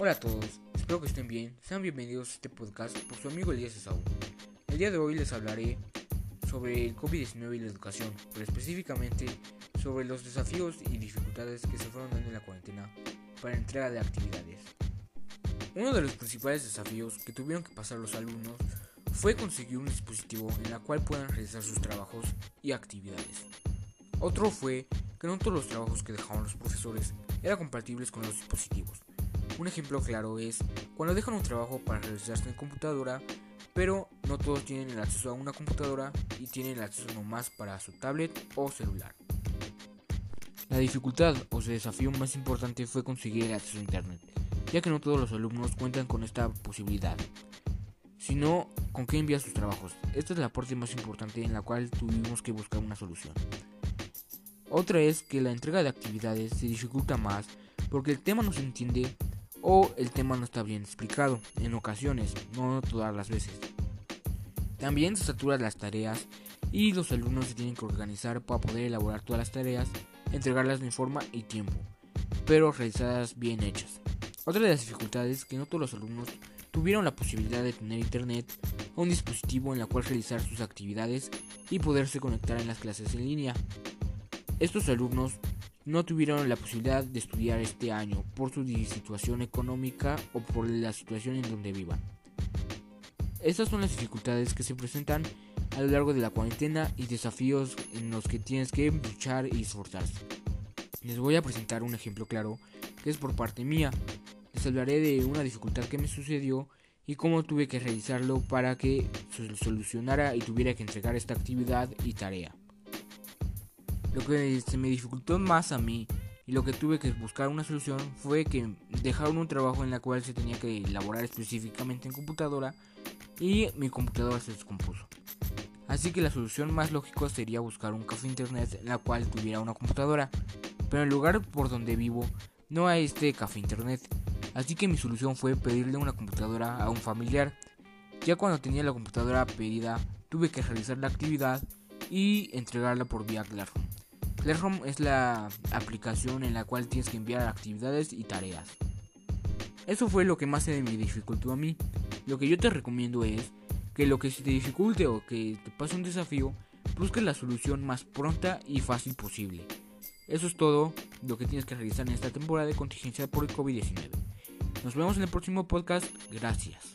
Hola a todos, espero que estén bien. Sean bienvenidos a este podcast por su amigo Elías Esaú. El día de hoy les hablaré sobre el COVID-19 y la educación, pero específicamente sobre los desafíos y dificultades que se fueron dando en la cuarentena para la entrega de actividades. Uno de los principales desafíos que tuvieron que pasar los alumnos fue conseguir un dispositivo en el cual puedan realizar sus trabajos y actividades. Otro fue que no todos los trabajos que dejaban los profesores eran compatibles con los dispositivos. Un ejemplo claro es cuando dejan un trabajo para realizarse en computadora, pero no todos tienen el acceso a una computadora y tienen el acceso nomás para su tablet o celular. La dificultad o desafío más importante fue conseguir el acceso a internet, ya que no todos los alumnos cuentan con esta posibilidad, sino con qué enviar sus trabajos. Esta es la parte más importante en la cual tuvimos que buscar una solución. Otra es que la entrega de actividades se dificulta más porque el tema no se entiende o el tema no está bien explicado, en ocasiones, no todas las veces. También se saturan las tareas y los alumnos se tienen que organizar para poder elaborar todas las tareas, entregarlas en forma y tiempo, pero realizadas bien hechas. Otra de las dificultades es que no todos los alumnos tuvieron la posibilidad de tener internet o un dispositivo en el cual realizar sus actividades y poderse conectar en las clases en línea. Estos alumnos no tuvieron la posibilidad de estudiar este año por su situación económica o por la situación en donde vivan. Estas son las dificultades que se presentan a lo largo de la cuarentena y desafíos en los que tienes que luchar y esforzarse. Les voy a presentar un ejemplo claro que es por parte mía. Les hablaré de una dificultad que me sucedió y cómo tuve que realizarlo para que se solucionara y tuviera que entregar esta actividad y tarea. Lo que se me dificultó más a mí y lo que tuve que buscar una solución fue que dejaron un trabajo en la cual se tenía que elaborar específicamente en computadora y mi computadora se descompuso. Así que la solución más lógica sería buscar un café internet en la cual tuviera una computadora, pero en el lugar por donde vivo no hay este café internet. Así que mi solución fue pedirle una computadora a un familiar. Ya cuando tenía la computadora pedida, tuve que realizar la actividad y entregarla por vía Classroom. Classroom es la aplicación en la cual tienes que enviar actividades y tareas. Eso fue lo que más se me dificultó a mí. Lo que yo te recomiendo es que lo que se te dificulte o que te pase un desafío, busques la solución más pronta y fácil posible. Eso es todo lo que tienes que realizar en esta temporada de contingencia por el COVID-19. Nos vemos en el próximo podcast. Gracias.